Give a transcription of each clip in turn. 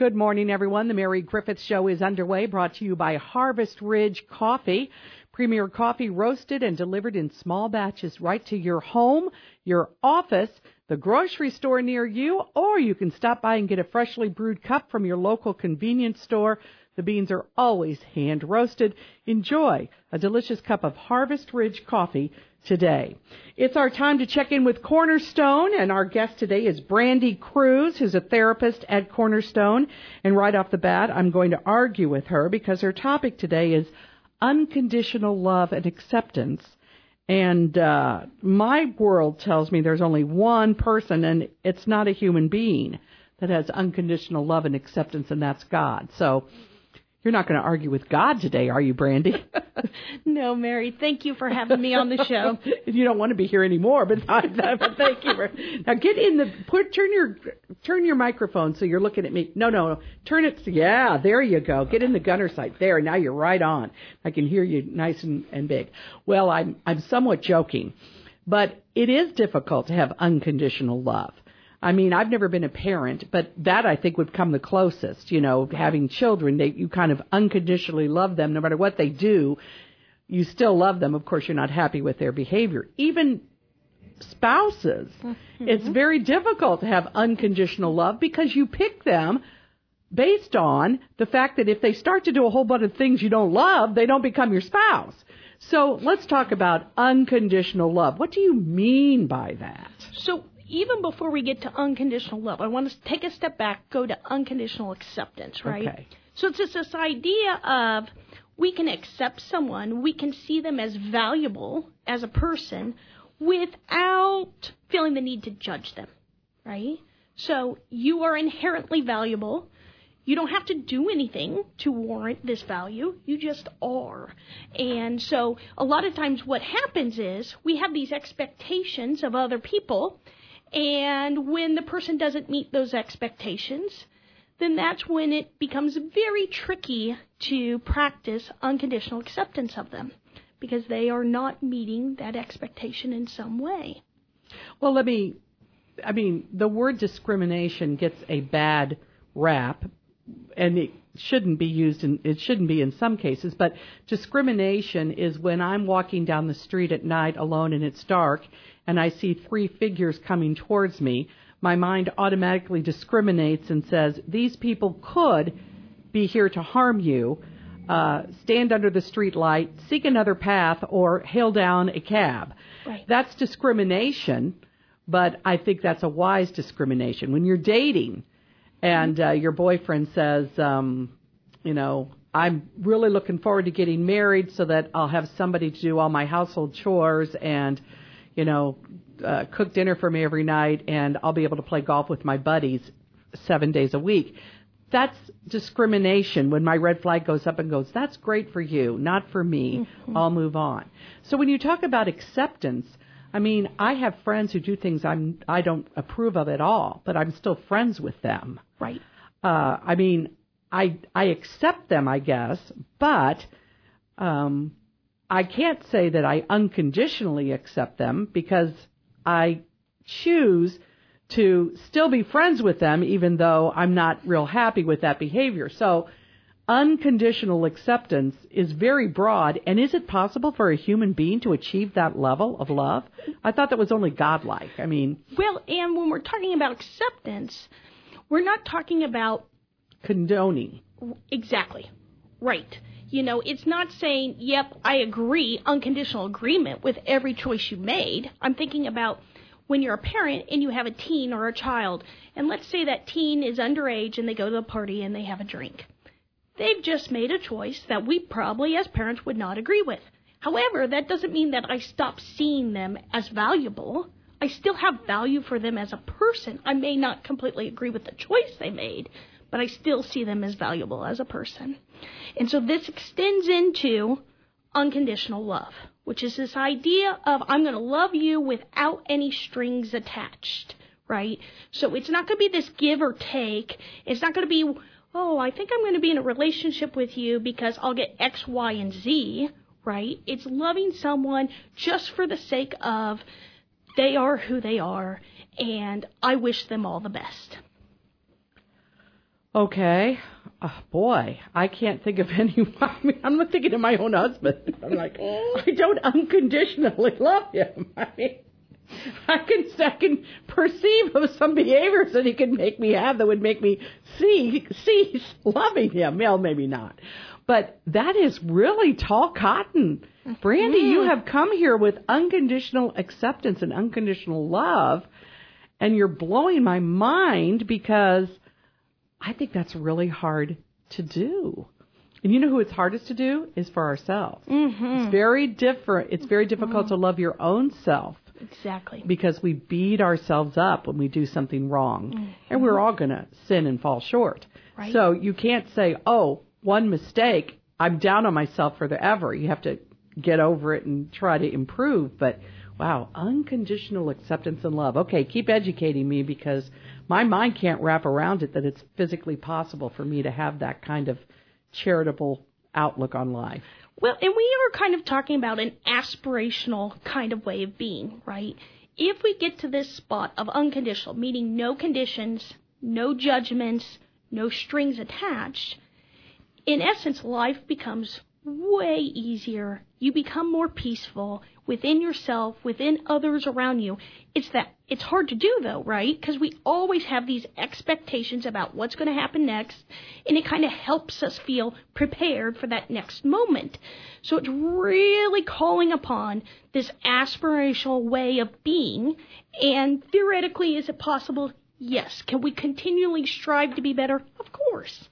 Good morning, everyone. The Mary Griffith Show is underway, brought to you by Harvest Ridge Coffee. Premier coffee roasted and delivered in small batches right to your home, your office, the grocery store near you, or you can stop by and get a freshly brewed cup from your local convenience store. The beans are always hand roasted. Enjoy a delicious cup of Harvest Ridge coffee today. It's our time to check in with Cornerstone, and our guest today is Brandy Kruse, who's a therapist at Cornerstone. And right off the bat, I'm going to argue with her because her topic today is unconditional love and acceptance. And uh, my world tells me there's only one person, and it's not a human being that has unconditional love and acceptance, and that's God. So you're not going to argue with God today, are you, Brandy? no, Mary. Thank you for having me on the show. you don't want to be here anymore, but, but thank you. For, now get in the put turn your turn your microphone so you're looking at me. No, no, no. Turn it. Yeah, there you go. Get in the gunner sight. There. Now you're right on. I can hear you nice and, and big. Well, I'm I'm somewhat joking, but it is difficult to have unconditional love. I mean, I've never been a parent, but that I think would come the closest. You know, having children, they you kind of unconditionally love them, no matter what they do. You still love them. Of course, you're not happy with their behavior. Even spouses, mm-hmm. it's very difficult to have unconditional love because you pick them based on the fact that if they start to do a whole bunch of things you don't love, they don't become your spouse. So let's talk about unconditional love. What do you mean by that? So even before we get to unconditional love, I want to take a step back, go to unconditional acceptance, right? Okay. So it's just this idea of we can accept someone, we can see them as valuable as a person without feeling the need to judge them, right? So you are inherently valuable. You don't have to do anything to warrant this value. You just are. And so a lot of times what happens is we have these expectations of other people and when the person doesn't meet those expectations, then that's when it becomes very tricky to practice unconditional acceptance of them because they are not meeting that expectation in some way. Well, let me, I mean, the word discrimination gets a bad rap, and it shouldn't be used in, it shouldn't be in some cases, but discrimination is when I'm walking down the street at night alone and it's dark and I see three figures coming towards me, my mind automatically discriminates and says, these people could be here to harm you. Uh, stand under the street light, seek another path, or hail down a cab. Right. That's discrimination, but I think that's a wise discrimination. When you're dating and uh, your boyfriend says, um, you know, I'm really looking forward to getting married so that I'll have somebody to do all my household chores and you know, uh, cook dinner for me every night and I'll be able to play golf with my buddies seven days a week. That's discrimination when my red flag goes up and goes, that's great for you, not for me. Mm-hmm. I'll move on. So when you talk about acceptance, I mean, I have friends who do things I'm I don't approve of at all, but I'm still friends with them. Right. Uh, I mean, I I accept them, I guess, but um, I can't say that I unconditionally accept them because I choose to still be friends with them even though I'm not real happy with that behavior. So unconditional acceptance is very broad and is it possible for a human being to achieve that level of love? I thought that was only godlike. I mean, well, and when we're talking about acceptance, we're not talking about condoning. Exactly. Right. You know, it's not saying, yep, I agree, unconditional agreement with every choice you made. I'm thinking about when you're a parent and you have a teen or a child, and let's say that teen is underage and they go to the party and they have a drink. They've just made a choice that we probably as parents would not agree with. However, that doesn't mean that I stop seeing them as valuable. I still have value for them as a person. I may not completely agree with the choice they made, but I still see them as valuable as a person. And so this extends into unconditional love, which is this idea of I'm going to love you without any strings attached, right? So it's not going to be this give or take. It's not going to be, oh, I think I'm going to be in a relationship with you because I'll get X, Y, and Z, right? It's loving someone just for the sake of they are who they are and I wish them all the best. Okay. Oh, boy, I can't think of anyone. I mean, I'm not thinking of my own husband. I'm like, I don't unconditionally love him. I mean, I can I can perceive of some behaviors that he could make me have that would make me see cease loving him. Well, maybe not, but that is really tall cotton. Brandy, you have come here with unconditional acceptance and unconditional love, and you're blowing my mind because I think that's really hard to do. And you know who it's hardest to do is for ourselves. Mm-hmm. It's very different. It's very difficult to love your own self Exactly. because we beat ourselves up when we do something wrong. And we're all going to sin and fall short. Right. So you can't say, "Oh, one mistake, I'm down on myself forever." You have to get over it and try to improve, but wow, unconditional acceptance and love. Okay, keep educating me because my mind can't wrap around it that it's physically possible for me to have that kind of charitable outlook on life. Well, and we are kind of talking about an aspirational kind of way of being, right? If we get to this spot of unconditional, meaning no conditions, no judgments, no strings attached, in essence, life becomes way easier. You become more peaceful within yourself, within others around you. It's that it's hard to do though, right? Because we always have these expectations about what's going to happen next, and it kind of helps us feel prepared for that next moment. So it's really calling upon this aspirational way of being, and theoretically, is it possible? Yes. Can we continually strive to be better? Of course.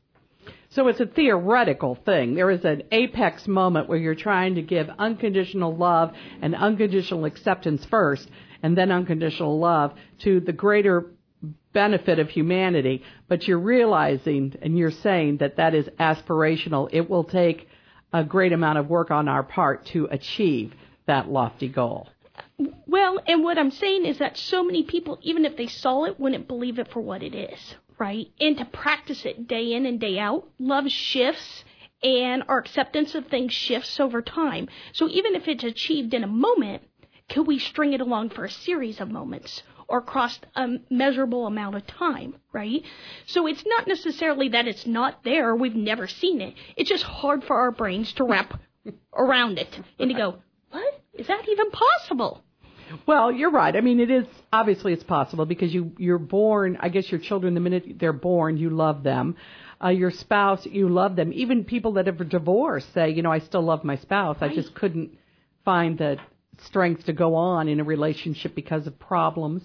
So it's a theoretical thing. There is an apex moment where you're trying to give unconditional love and unconditional acceptance first, and then unconditional love to the greater benefit of humanity. But you're realizing and you're saying that that is aspirational. It will take a great amount of work on our part to achieve that lofty goal. Well, and what I'm saying is that so many people, even if they saw it, wouldn't believe it for what it is, right? And to practice it day in and day out, love shifts and our acceptance of things shifts over time. So even if it's achieved in a moment, can we string it along for a series of moments or across a measurable amount of time, right? So it's not necessarily that it's not there, we've never seen it. It's just hard for our brains to wrap around it and to go, what? Is that even possible? Well, you're right. I mean, it is obviously it's possible because you you're born. I guess your children, the minute they're born, you love them. Uh, your spouse, you love them. Even people that have divorced say, you know, I still love my spouse. I just couldn't find the strength to go on in a relationship because of problems.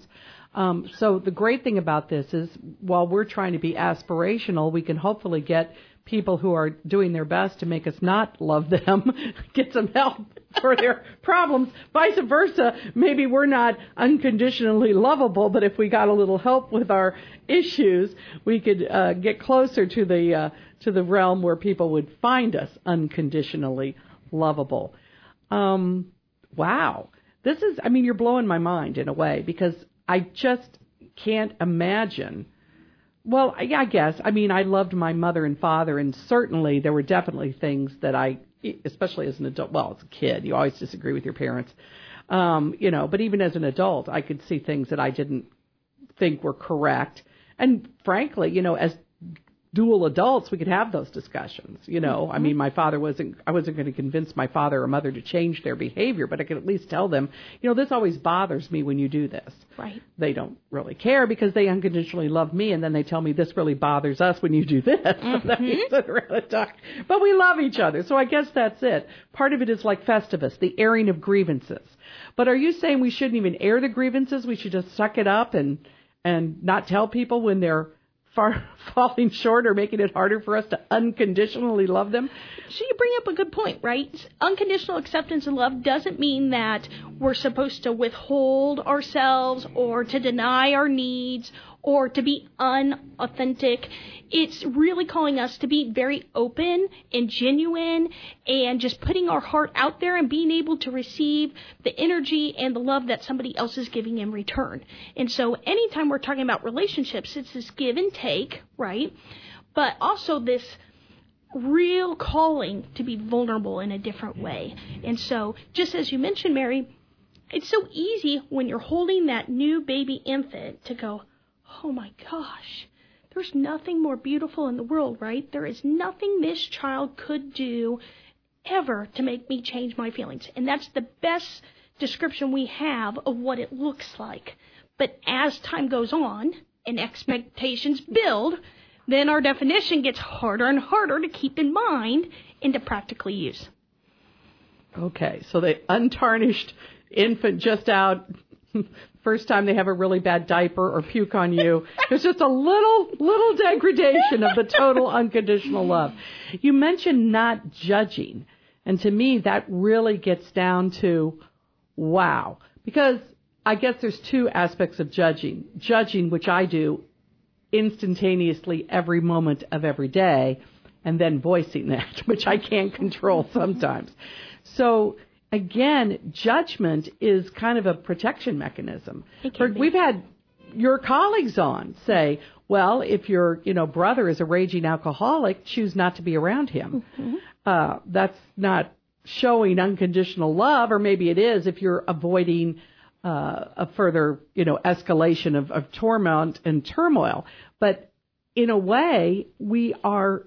Um, so the great thing about this is, while we're trying to be aspirational, we can hopefully get people who are doing their best to make us not love them, get some help for their problems. Vice versa, maybe we're not unconditionally lovable, but if we got a little help with our issues, we could uh, get closer to the uh, to the realm where people would find us unconditionally lovable. Um, wow, this is. I mean, you're blowing my mind in a way because I just can't imagine. Well, I I guess. I mean, I loved my mother and father, and certainly there were definitely things that I, especially as an adult, well, as a kid, you always disagree with your parents, um, you know. But even as an adult, I could see things that I didn't think were correct, and frankly, you know, as dual adults, we could have those discussions. You know, I mean, mm-hmm. my father wasn't, I wasn't going to convince my father or mother to change their behavior, but I could at least tell them, you know, this always bothers me when you do this. Right. They don't really care because they unconditionally love me, and then they tell me this really bothers us when you do this. So then we sit talk. But we love each other, so I guess that's it. Part of it is like Festivus, the airing of grievances. But are you saying we shouldn't even air the grievances? We should just suck it up and and not tell people when they're far falling short or making it harder for us to unconditionally love them? So you bring up a good point, right? Unconditional acceptance and love doesn't mean that we're supposed to withhold ourselves or to deny our needs or to be unauthentic. It's really calling us to be very open and genuine and just putting our heart out there and being able to receive the energy and the love that somebody else is giving in return. And so anytime we're talking about relationships, it's this give and take, right? But also this real calling to be vulnerable in a different way. And so, just as you mentioned, Mary, it's so easy when you're holding that new baby infant to go, oh my gosh, there's nothing more beautiful in the world, right? There is nothing this child could do ever to make me change my feelings. And that's the best description we have of what it looks like. But as time goes on and expectations build, then our definition gets harder and harder to keep in mind and to practically use. Okay, so the untarnished infant just out, first time they have a really bad diaper or puke on you, there's just a little, little degradation of the total unconditional love. You mentioned not judging, and to me that really gets down to wow, because I guess there's two aspects of judging. Judging, which I do instantaneously every moment of every day, and then voicing that, which I can't control sometimes. So again, judgment is kind of a protection mechanism. We've had your colleagues on say, well, if your you know brother is a raging alcoholic, choose not to be around him. Mm-hmm. Uh, that's not showing unconditional love, or maybe it is if you're avoiding uh, a further, you know, escalation of, of torment and turmoil. But in a way, we are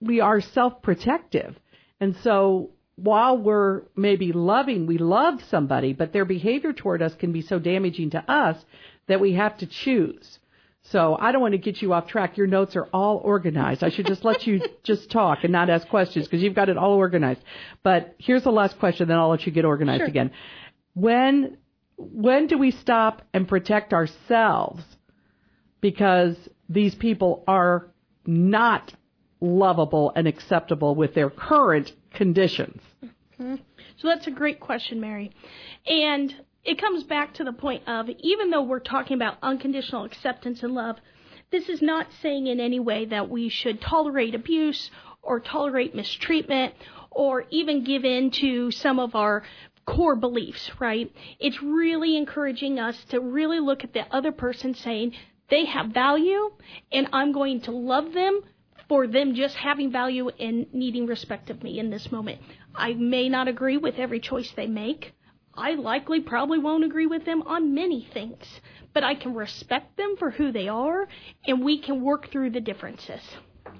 we are self-protective, and so while we're maybe loving, we love somebody, but their behavior toward us can be so damaging to us that we have to choose. So I don't want to get you off track. Your notes are all organized. I should just let you just talk and not ask questions because you've got it all organized. But here's the last question, then I'll let you get organized sure. again. When when do we stop and protect ourselves because these people are not lovable and acceptable with their current conditions? Mm-hmm. So that's a great question, Mary. And it comes back to the point of even though we're talking about unconditional acceptance and love, this is not saying in any way that we should tolerate abuse or tolerate mistreatment or even give in to some of our core beliefs, right? It's really encouraging us to really look at the other person saying they have value and I'm going to love them for them just having value and needing respect of me in this moment. I may not agree with every choice they make. I likely probably won't agree with them on many things, but I can respect them for who they are and we can work through the differences.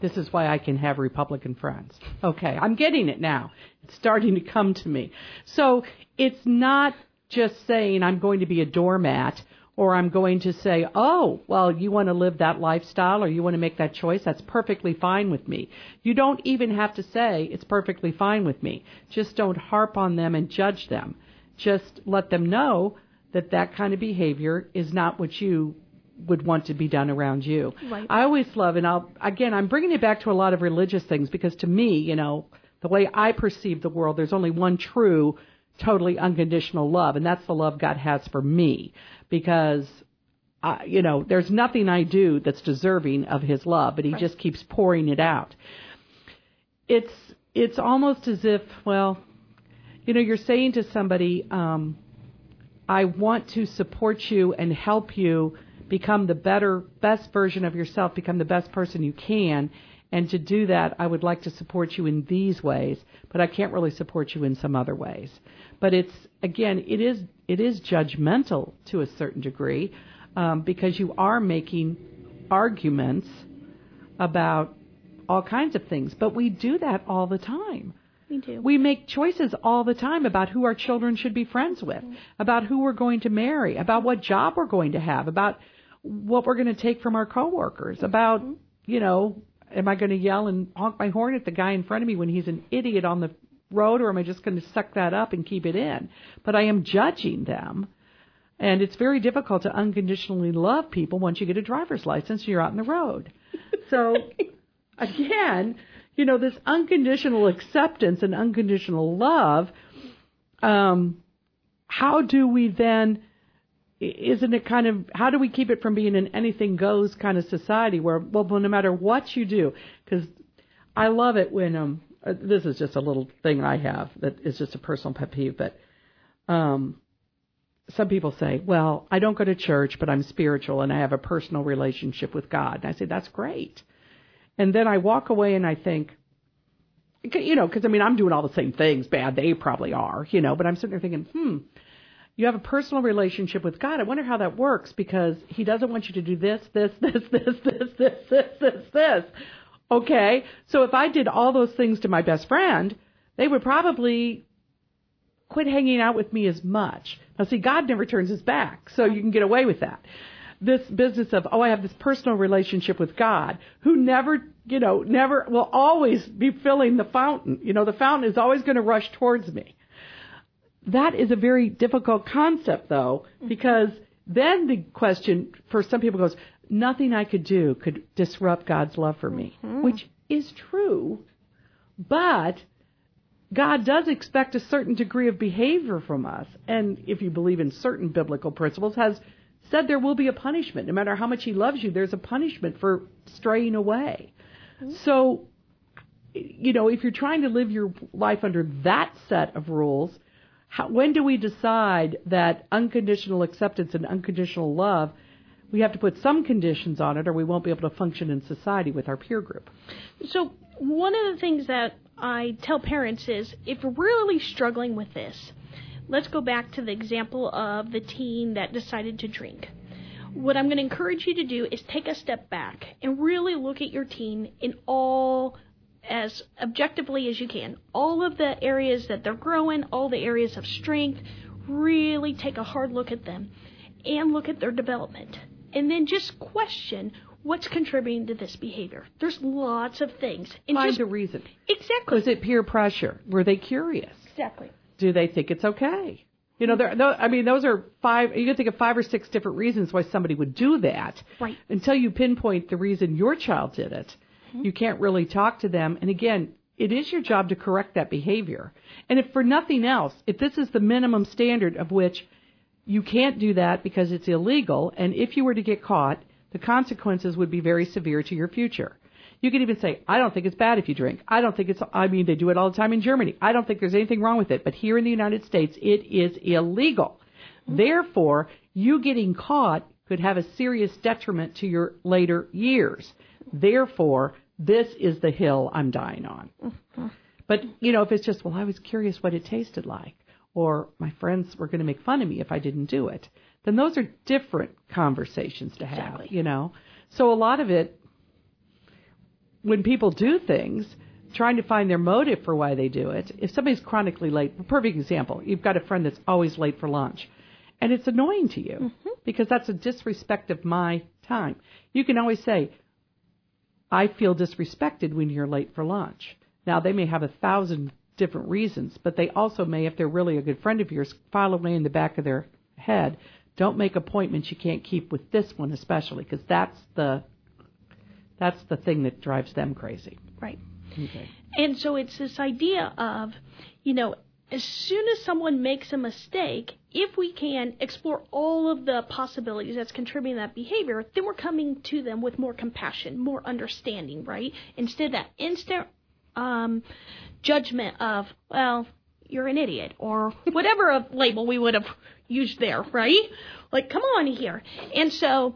This is why I can have Republican friends. Okay, I'm getting it now. It's starting to come to me. So it's not just saying I'm going to be a doormat or I'm going to say, oh, well, you want to live that lifestyle or you want to make that choice. That's perfectly fine with me. You don't even have to say it's perfectly fine with me. Just don't harp on them and judge them just let them know that that kind of behavior is not what you would want to be done around you. Right. I always love, and I'll again, I'm bringing it back to a lot of religious things because to me, you know, the way I perceive the world, there's only one true, totally unconditional love, and that's the love God has for me. Because, I, you know, there's nothing I do that's deserving of His love, but He right. just keeps pouring it out. It's it's almost as if, well, you know, you're saying to somebody, um, I want to support you and help you become the better, best version of yourself, become the best person you can. And to do that, I would like to support you in these ways, but I can't really support you in some other ways. But it's again, it is it is judgmental to a certain degree um, because you are making arguments about all kinds of things. But we do that all the time. We do. We make choices all the time about who our children should be friends with, mm-hmm. about who we're going to marry, about what job we're going to have, about what we're going to take from our coworkers, about, mm-hmm. you know, am I going to yell and honk my horn at the guy in front of me when he's an idiot on the road or am I just going to suck that up and keep it in? But I am judging them. And it's very difficult to unconditionally love people once you get a driver's license and you're out on the road. So again, you know, this unconditional acceptance and unconditional love, um, how do we then, isn't it kind of, how do we keep it from being an anything goes kind of society where, well, no matter what you do, because I love it when, um, uh, this is just a little thing I have that is just a personal pet peeve, but, um, some people say, well, I don't go to church, but I'm spiritual and I have a personal relationship with God. And I say, that's great. And then I walk away and I think, you know, because I mean, I'm doing all the same things bad they probably are, you know, but I'm sitting there thinking, hmm, you have a personal relationship with God. I wonder how that works because He doesn't want you to do this, this, this, this, this, this, this, this, this. Okay, so if I did all those things to my best friend, they would probably quit hanging out with me as much. Now, see, God never turns his back, so you can get away with that. This business of, oh, I have this personal relationship with God, who never, you know, never will always be filling the fountain. You know, the fountain is always going to rush towards me. That is a very difficult concept, though, because then the question for some people goes, nothing I could do could disrupt God's love for me, mm-hmm. which is true, but God does expect a certain degree of behavior from us, and if you believe in certain biblical principles, has said there will be a punishment. No matter how much He loves you, there's a punishment for straying away. Mm-hmm. So, you know, if you're trying to live your life under that set of rules, how, when do we decide that unconditional acceptance and unconditional love, we have to put some conditions on it or we won't be able to function in society with our peer group? So, one of the things that I tell parents is if you're really struggling with this, let's go back to the example of the teen that decided to drink. What I'm going to encourage you to do is take a step back and really look at your teen in all as objectively as you can. All of the areas that they're growing, all the areas of strength, really take a hard look at them and look at their development. And then just question what's contributing to this behavior. There's lots of things. And Find just, a reason. Exactly. Was it peer pressure? Were they curious? Exactly. Do they think it's okay? You know, there. I mean, those are five. You can think of five or six different reasons why somebody would do that. Right. Until you pinpoint the reason your child did it, Mm-hmm. You can't really talk to them. And again, it is your job to correct that behavior. And if for nothing else, if this is the minimum standard of which you can't do that because it's illegal, and if you were to get caught, the consequences would be very severe to your future. You could even say, I don't think it's bad if you drink. I don't think it's, I mean, they do it all the time in Germany. I don't think there's anything wrong with it. But here in the United States, it is illegal. Mm-hmm. Therefore, you getting caught could have a serious detriment to your later years. Therefore, this is the hill I'm dying on. Mm-hmm. But, you know, if it's just, well, I was curious what it tasted like, or my friends were going to make fun of me if I didn't do it, then those are different conversations to have, exactly. you know? So a lot of it, when people do things, trying to find their motive for why they do it. If somebody's chronically late, perfect example, you've got a friend that's always late for lunch, and it's annoying to you mm-hmm. because that's a disrespect of my time. You can always say, I feel disrespected when you're late for lunch. Now, they may have a thousand different reasons, but they also may, if they're really a good friend of yours, file away in the back of their head. Don't make appointments you can't keep with this one, especially, because that's the that's the thing that drives them crazy. Right. Okay. And so it's this idea of, you know, as soon as someone makes a mistake, if we can explore all of the possibilities that's contributing to that behavior, then we're coming to them with more compassion, more understanding, right? Instead of that instant um, judgment of, well, you're an idiot, or whatever label we would have used there, right? Like, come on here. And so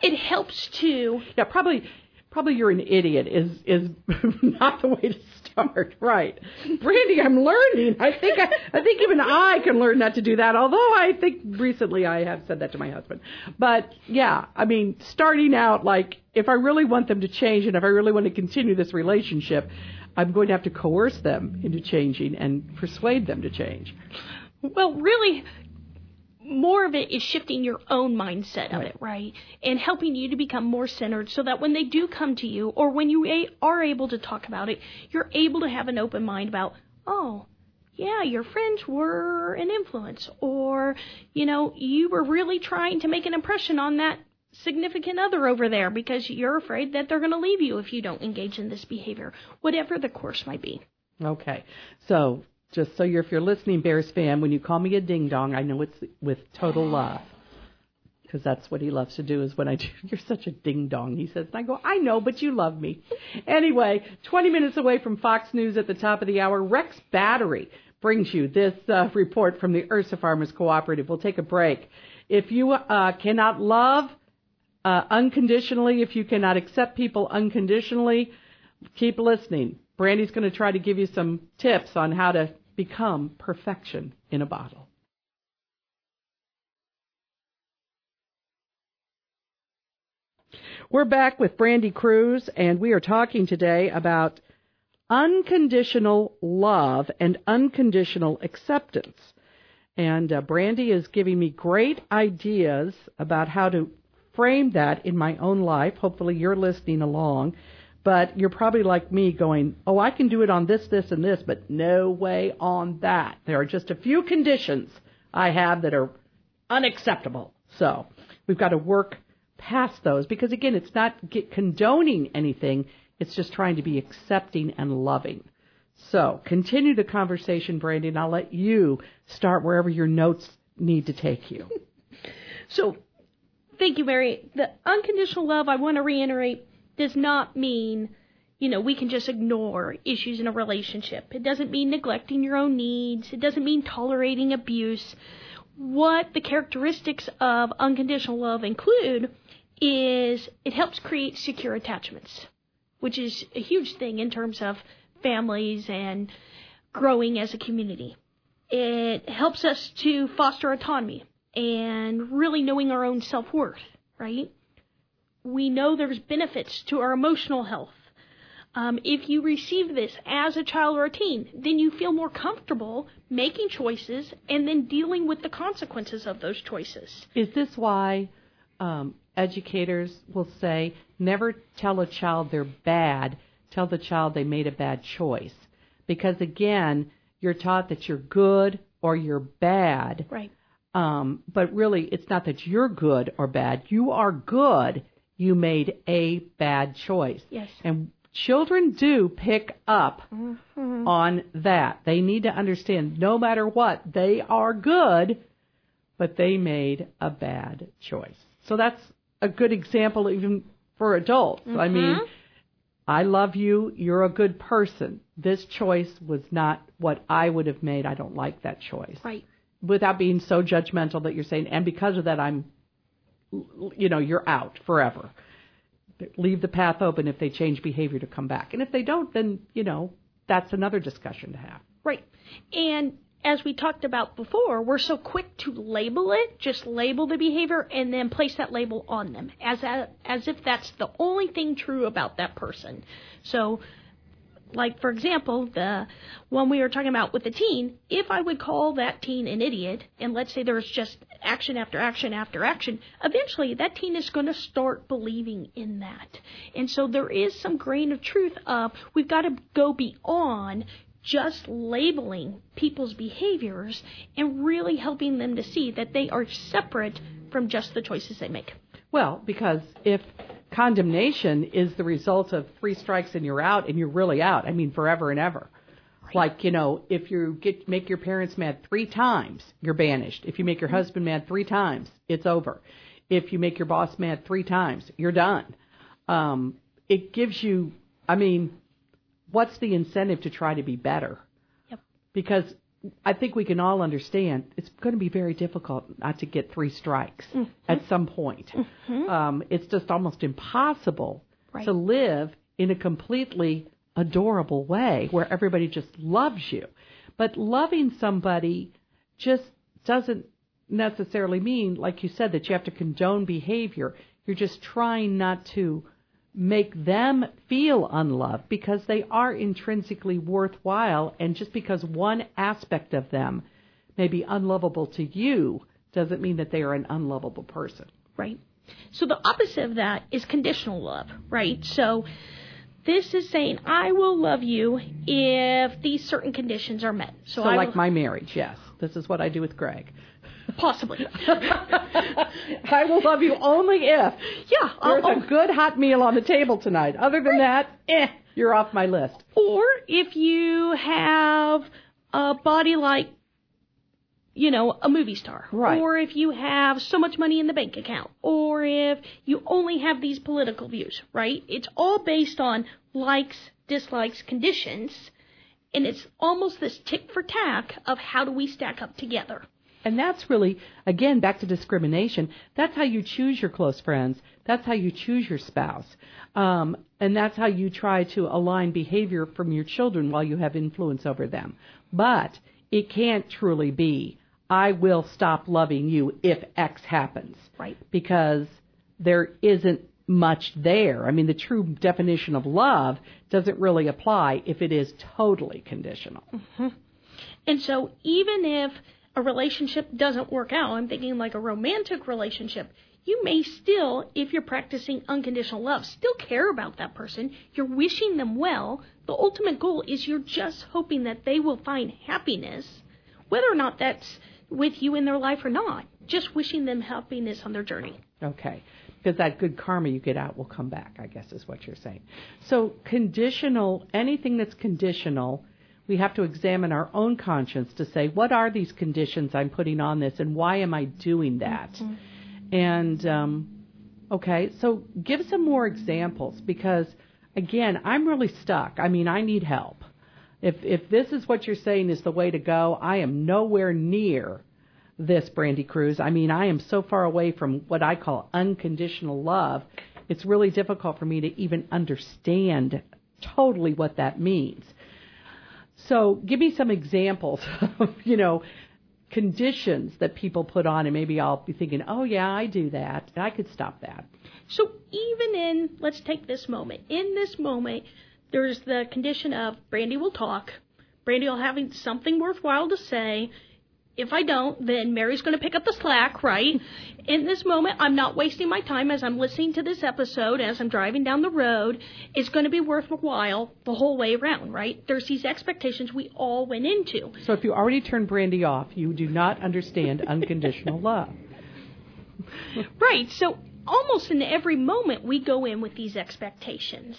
it helps to. Yeah, probably probably you're an idiot is is not the way to start. Right, Brandy, I'm learning. I think I, I think even I can learn not to do that. Although I think recently I have said that to my husband. But yeah, I mean, starting out like if I really want them to change and if I really want to continue this relationship, I'm going to have to coerce them into changing and persuade them to change. Well, really, more of it is shifting your own mindset of right. it, right? And helping you to become more centered so that when they do come to you or when you a- are able to talk about it, you're able to have an open mind about, oh, yeah, your friends were an influence or, you know, you were really trying to make an impression on that significant other over there because you're afraid that they're going to leave you if you don't engage in this behavior, whatever the course might be. Okay. So just so you're, if you're listening, Bears fan, when you call me a ding dong, I know it's with total love. Because that's what he loves to do is when I do, you're such a ding dong, he says. And I go, I know, but you love me. Anyway, 20 minutes away from Fox News at the top of the hour, Rex Battery brings you this uh, report from the Ursa Farmers Cooperative. We'll take a break. If you uh, cannot love uh, unconditionally, if you cannot accept people unconditionally, keep listening. Brandy's going to try to give you some tips on how to become perfection in a bottle. We're back with Brandy Kruse, and we are talking today about unconditional love and unconditional acceptance. And uh, Brandy is giving me great ideas about how to frame that in my own life. Hopefully, you're listening along. But you're probably like me going, oh, I can do it on this, this, and this, but no way on that. There are just a few conditions I have that are unacceptable. So we've got to work past those because, again, it's not condoning anything, it's just trying to be accepting and loving. So continue the conversation, Brandy, and I'll let you start wherever your notes need to take you. so thank you, Mary. The unconditional love, I want to reiterate, does not mean, you know, we can just ignore issues in a relationship. It doesn't mean neglecting your own needs. It doesn't mean tolerating abuse. What the characteristics of unconditional love include is it helps create secure attachments, which is a huge thing in terms of families and growing as a community. It helps us to foster autonomy and really knowing our own self worth, right? We know there's benefits to our emotional health. Um, if you receive this as a child or a teen, then you feel more comfortable making choices and then dealing with the consequences of those choices. Is this why um, educators will say never tell a child they're bad, tell the child they made a bad choice? Because again, you're taught that you're good or you're bad. Right. Um, but really, it's not that you're good or bad. You are good. You made a bad choice. Yes. And children do pick up mm-hmm. on that. They need to understand no matter what, they are good, but they made a bad choice. So that's a good example even for adults. Mm-hmm. I mean, I love you. You're a good person. This choice was not what I would have made. I don't like that choice. Right without being so judgmental that you're saying, and because of that, I'm, you know, you're out forever. Leave the path open if they change behavior to come back. And if they don't, then, you know, that's another discussion to have. Right. And as we talked about before, we're so quick to label it, just label the behavior and then place that label on them as a, as if that's the only thing true about that person. So like for example, the one we were talking about with the teen, if I would call that teen an idiot, and let's say there's just action after action after action, eventually that teen is going to start believing in that. And so there is some grain of truth of we've got to go beyond just labeling people's behaviors and really helping them to see that they are separate from just the choices they make. Well, because if condemnation is the result of three strikes and you're out and you're really out. I mean, forever and ever. Right. Like, you know, if you get make your parents mad three times, you're banished. If you make your husband mad three times, it's over. If you make your boss mad three times, you're done. Um, it gives you, I mean, what's the incentive to try to be better? Yep. Because I think we can all understand it's going to be very difficult not to get three strikes mm-hmm. at some point. Mm-hmm. Um, it's just almost impossible right. to live in a completely adorable way where everybody just loves you. But loving somebody just doesn't necessarily mean, like you said, that you have to condone behavior. You're just trying not to make them feel unloved because they are intrinsically worthwhile. And just because one aspect of them may be unlovable to you doesn't mean that they are an unlovable person. Right. So the opposite of that is conditional love, right? So this is saying, I will love you if these certain conditions are met. So, so like will... my marriage, yes. This is what I do with Greg. Possibly. I will love you only if yeah, there's I'll, a good hot meal on the table tonight. Other than that, eh, you're off my list. Or if you have a body like, you know, a movie star. Right. Or if you have so much money in the bank account. Or if you only have these political views, right? It's all based on likes, dislikes, conditions. And it's almost this tick for tack of how do we stack up together. And that's really, again, back to discrimination. That's how you choose your close friends. That's how you choose your spouse. Um, and that's how you try to align behavior from your children while you have influence over them. But it can't truly be, I will stop loving you if X happens. Right. Because there isn't much there. I mean, the true definition of love doesn't really apply if it is totally conditional. Mm-hmm. And so, even if a relationship doesn't work out, I'm thinking like a romantic relationship, you may still, if you're practicing unconditional love, still care about that person. You're wishing them well. The ultimate goal is you're just hoping that they will find happiness, whether or not that's with you in their life or not. Just wishing them happiness on their journey. Okay. Because that good karma you get out will come back, I guess is what you're saying. So, conditional, anything that's conditional, we have to examine our own conscience to say, what are these conditions I'm putting on this and why am I doing that? Mm-hmm. And, um, okay, so give some more examples because, again, I'm really stuck. I mean, I need help. If, if this is what you're saying is the way to go, I am nowhere near this, Brandy Kruse. I mean, I am so far away from what I call unconditional love. It's really difficult for me to even understand totally what that means. So give me some examples of, you know, conditions that people put on, and maybe I'll be thinking, oh, yeah, I do that. I could stop that. So even in, let's take this moment. In this moment, there's the condition of Brandy will talk. Brandy will have something worthwhile to say. If I don't, then Mary's going to pick up the slack, right? In this moment, I'm not wasting my time as I'm listening to this episode, as I'm driving down the road. It's going to be worthwhile the whole way around, right? There's these expectations we all went into. So if you already turned Brandy off, you do not understand unconditional love. Right. So almost in every moment, we go in with these expectations.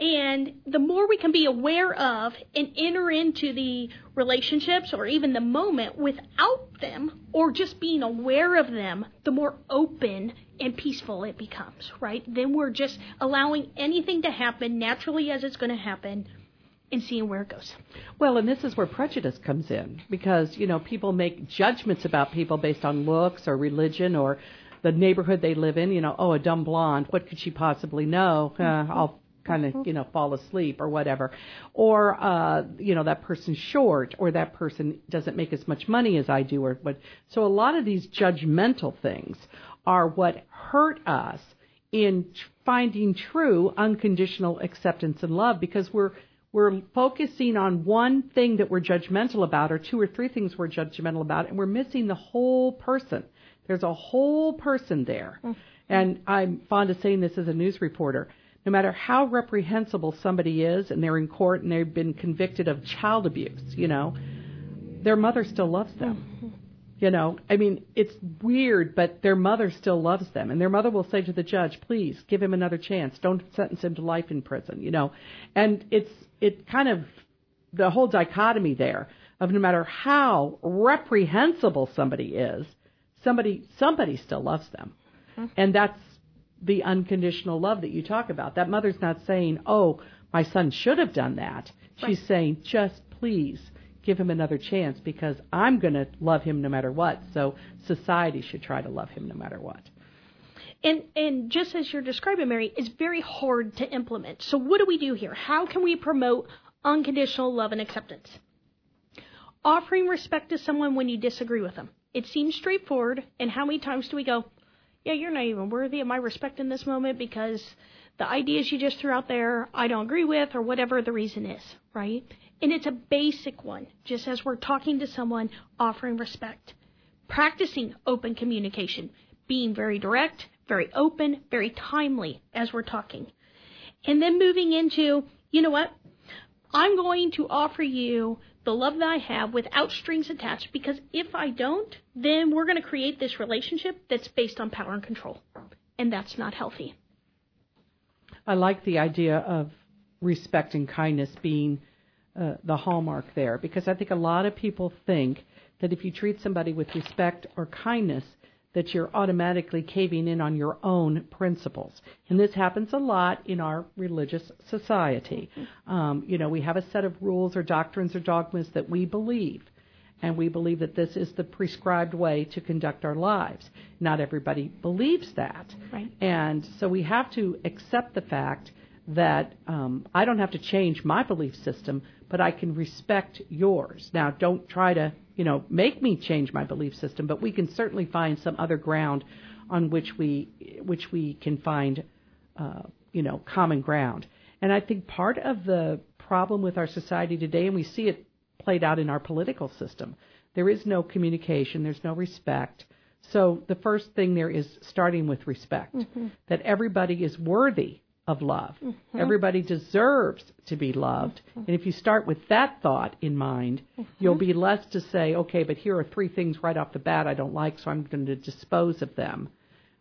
And the more we can be aware of and enter into the relationships or even the moment without them or just being aware of them, the more open and peaceful it becomes, right? Then we're just allowing anything to happen naturally as it's going to happen and seeing where it goes. Well, and this is where prejudice comes in because, you know, people make judgments about people based on looks or religion or the neighborhood they live in. You know, oh, a dumb blonde, what could she possibly know? Uh, I'll kind of you know fall asleep or whatever. Or uh you know that person's short or that person doesn't make as much money as I do or what. So a lot of these judgmental things are what hurt us in finding true unconditional acceptance and love because we're we're focusing on one thing that we're judgmental about or two or three things we're judgmental about and we're missing the whole person. There's a whole person there. Mm-hmm. and i'm fond of saying this as a news reporter no matter how reprehensible somebody is and they're in court and they've been convicted of child abuse, you know, their mother still loves them. Mm-hmm. You know, I mean, it's weird, but their mother still loves them. And their mother will say to the judge, please give him another chance. Don't sentence him to life in prison, you know. And it's, it kind of, the whole dichotomy there of no matter how reprehensible somebody is, somebody, somebody still loves them. Mm-hmm. And that's the unconditional love that you talk about. That mother's not saying, "Oh, my son should have done that." Right. She's saying, "Just please give him another chance because I'm going to love him no matter what." So society should try to love him no matter what. And and just as you're describing, Mary, it's very hard to implement. So what do we do here? How can we promote unconditional love and acceptance? Offering respect to someone when you disagree with them. It seems straightforward, and how many times do we go, yeah, you're not even worthy of my respect in this moment because the ideas you just threw out there I don't agree with or whatever the reason is, right? And it's a basic one, just as we're talking to someone, offering respect. Practicing open communication, being very direct, very open, very timely as we're talking. And then moving into, you know what? I'm going to offer you the love that I have without strings attached because if I don't, then we're going to create this relationship that's based on power and control. And that's not healthy. I like the idea of respect and kindness being uh, the hallmark there because I think a lot of people think that if you treat somebody with respect or kindness, that you're automatically caving in on your own principles. And this happens a lot in our religious society. Um, you know, we have a set of rules or doctrines or dogmas that we believe. And we believe that this is the prescribed way to conduct our lives. Not everybody believes that. Right. And so we have to accept the fact that um, I don't have to change my belief system, but I can respect yours. Now, don't try to, you know, make me change my belief system, but we can certainly find some other ground on which we which we can find uh, you know, common ground. And I think part of the problem with our society today, and we see it played out in our political system, there is no communication, there's no respect. So the first thing there is starting with respect, mm-hmm. that everybody is worthy of love. Mm-hmm. Everybody deserves to be loved. Mm-hmm. And if you start with that thought in mind, mm-hmm. you'll be less to say, okay, but here are three things right off the bat I don't like, so I'm going to dispose of them.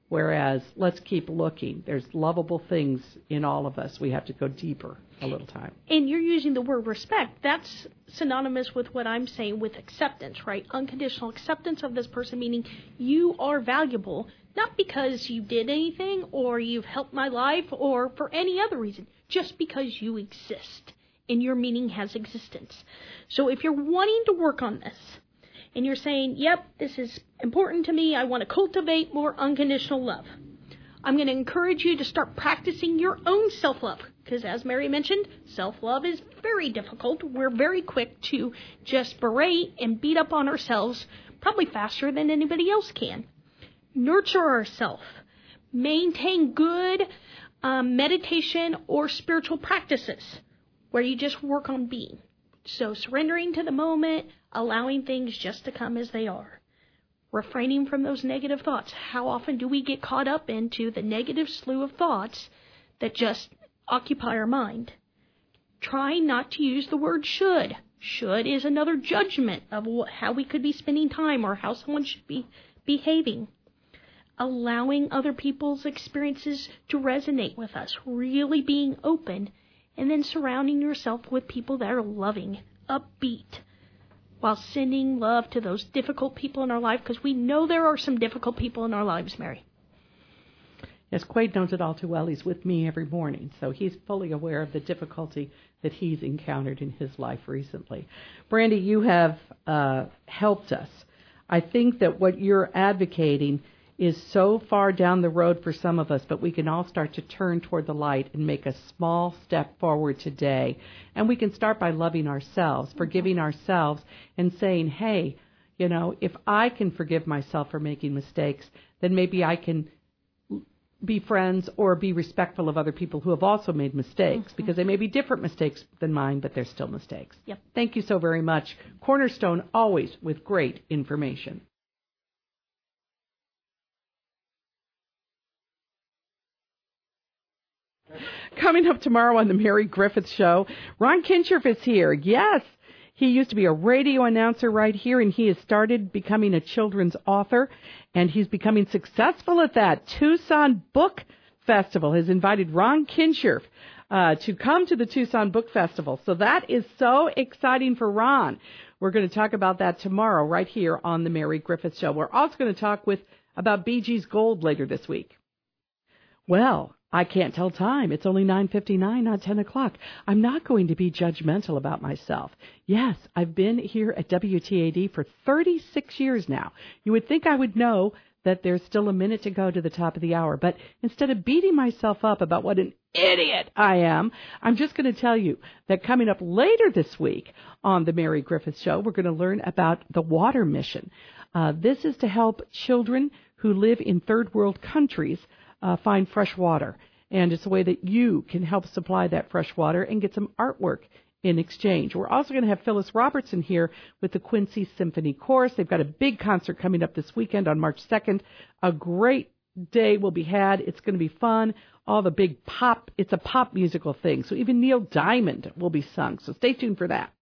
Whereas, let's keep looking. There's lovable things in all of us. We have to go deeper a little time. And you're using the word respect. That's synonymous with what I'm saying with acceptance, right? Unconditional acceptance of this person, meaning you are valuable, not because you did anything or you've helped my life or for any other reason, just because you exist and your meaning has existence. So if you're wanting to work on this, and you're saying, yep, this is important to me, I want to cultivate more unconditional love. I'm going to encourage you to start practicing your own self love. Because, as Mary mentioned, self love is very difficult. We're very quick to just berate and beat up on ourselves, probably faster than anybody else can. Nurture ourselves. Maintain good um, meditation or spiritual practices where you just work on being. So, surrendering to the moment, allowing things just to come as they are, refraining from those negative thoughts. How often do we get caught up into the negative slew of thoughts that just occupy our mind? Try not to use the word should. Should is another judgment of how we could be spending time or how someone should be behaving. Allowing other people's experiences to resonate with us, really being open and then surrounding yourself with people that are loving, upbeat, while sending love to those difficult people in our life because we know there are some difficult people in our lives, Mary. Yes, Quade knows it all too well. He's with me every morning, so he's fully aware of the difficulty that he's encountered in his life recently. Brandy, you have uh, helped us. I think that what you're advocating is so far down the road for some of us, but we can all start to turn toward the light and make a small step forward today. And we can start by loving ourselves, forgiving ourselves, and saying, hey, you know, if I can forgive myself for making mistakes, then maybe I can be friends or be respectful of other people who have also made mistakes mm-hmm. because they may be different mistakes than mine, but they're still mistakes. Yep. Thank you so very much. Cornerstone always with great information. Coming up tomorrow on the Mary Griffith Show, Ron Kincherf is here. Yes, he used to be a radio announcer right here, and he has started becoming a children's author, and he's becoming successful at that. Tucson Book Festival has invited Ron Kincherf uh, to come to the Tucson Book Festival. So that is so exciting for Ron. We're going to talk about that tomorrow right here on the Mary Griffith Show. We're also going to talk with about BG's Gold later this week. Well, I can't tell time. It's only 9:59, not 10 o'clock. I'm not going to be judgmental about myself. Yes, I've been here at WTAD for 36 years now. You would think I would know that there's still a minute to go to the top of the hour, but instead of beating myself up about what an idiot I am, I'm just going to tell you that coming up later this week on the Mary Griffith Show, we're going to learn about the water mission. Uh, this is to help children who live in third world countries uh, find fresh water. And it's a way that you can help supply that fresh water and get some artwork in exchange. We're also going to have Phyllis Robertson here with the Quincy Symphony Chorus. They've got a big concert coming up this weekend on March 2nd. A great day will be had. It's going to be fun. All the big pop, it's a pop musical thing. So even Neil Diamond will be sung. So stay tuned for that.